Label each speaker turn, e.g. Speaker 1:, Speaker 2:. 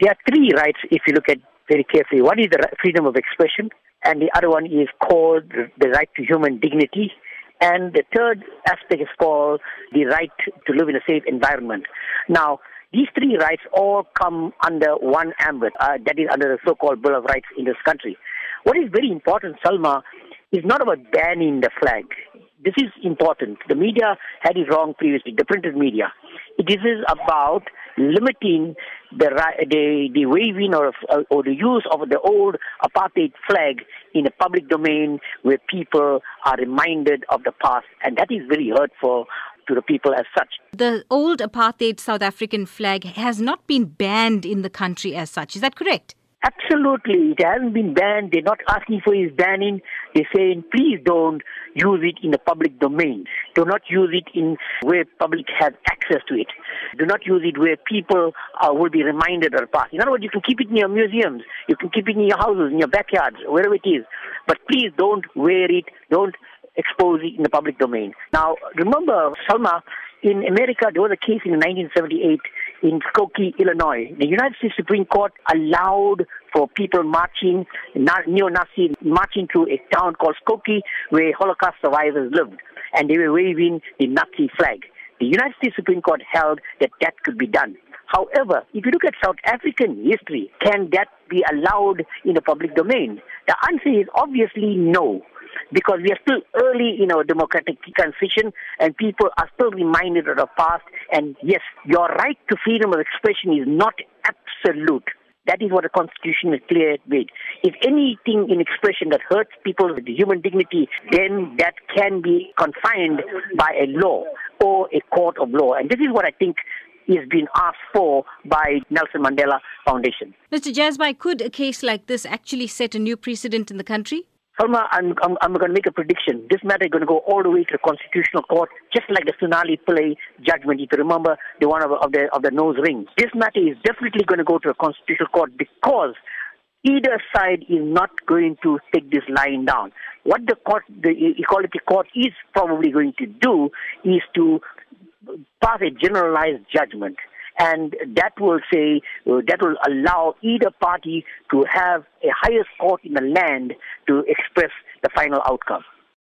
Speaker 1: There are three rights if you look at very carefully. One is the freedom of expression, and the other one is called the right to human dignity. And the third aspect is called the right to live in a safe environment. Now, these three rights all come under one ambit, uh, that is under the so-called Bill of Rights in this country. What is very important, Salma, is not about banning the flag. This is important. The media had it wrong previously, the printed media. This is about limiting the the, the waving or uh, or the use of the old apartheid flag in a public domain where people are reminded of the past, and that is very hurtful to the people as such.
Speaker 2: The old apartheid South African flag has not been banned in the country as such. Is that correct?
Speaker 1: Absolutely. It hasn't been banned. They're not asking for its banning. They're saying, please don't use it in the public domain. Do not use it in where public has access to it. Do not use it where people uh, will be reminded of the past. In other words, you can keep it in your museums. You can keep it in your houses, in your backyards, wherever it is. But please don't wear it. Don't expose it in the public domain. Now, remember, Salma, in America, there was a case in 1978 in Skokie, Illinois. The United States Supreme Court allowed for people marching, neo-Nazi marching through a town called Skokie where Holocaust survivors lived. And they were waving the Nazi flag. The United States Supreme Court held that that could be done. However, if you look at South African history, can that be allowed in the public domain? The answer is obviously no because we are still early in our democratic transition and people are still reminded of the past. And yes, your right to freedom of expression is not absolute. That is what the Constitution is clear made. If anything in expression that hurts people's human dignity, then that can be confined by a law or a court of law. And this is what I think is being asked for by Nelson Mandela Foundation.
Speaker 2: Mr. Jazbhay, could a case like this actually set a new precedent in the country?
Speaker 1: Salma, I'm, I'm, I'm going to make a prediction. This matter is going to go all the way to the Constitutional Court, just like the Sunali Pillay judgment. If you remember the one of, of the of the nose ring. this matter is definitely going to go to the Constitutional Court because either side is not going to take this line down. What the court, the Equality Court, is probably going to do is to pass a generalized judgment and that will say uh, that will allow either party to have a highest court in the land to express the final outcome.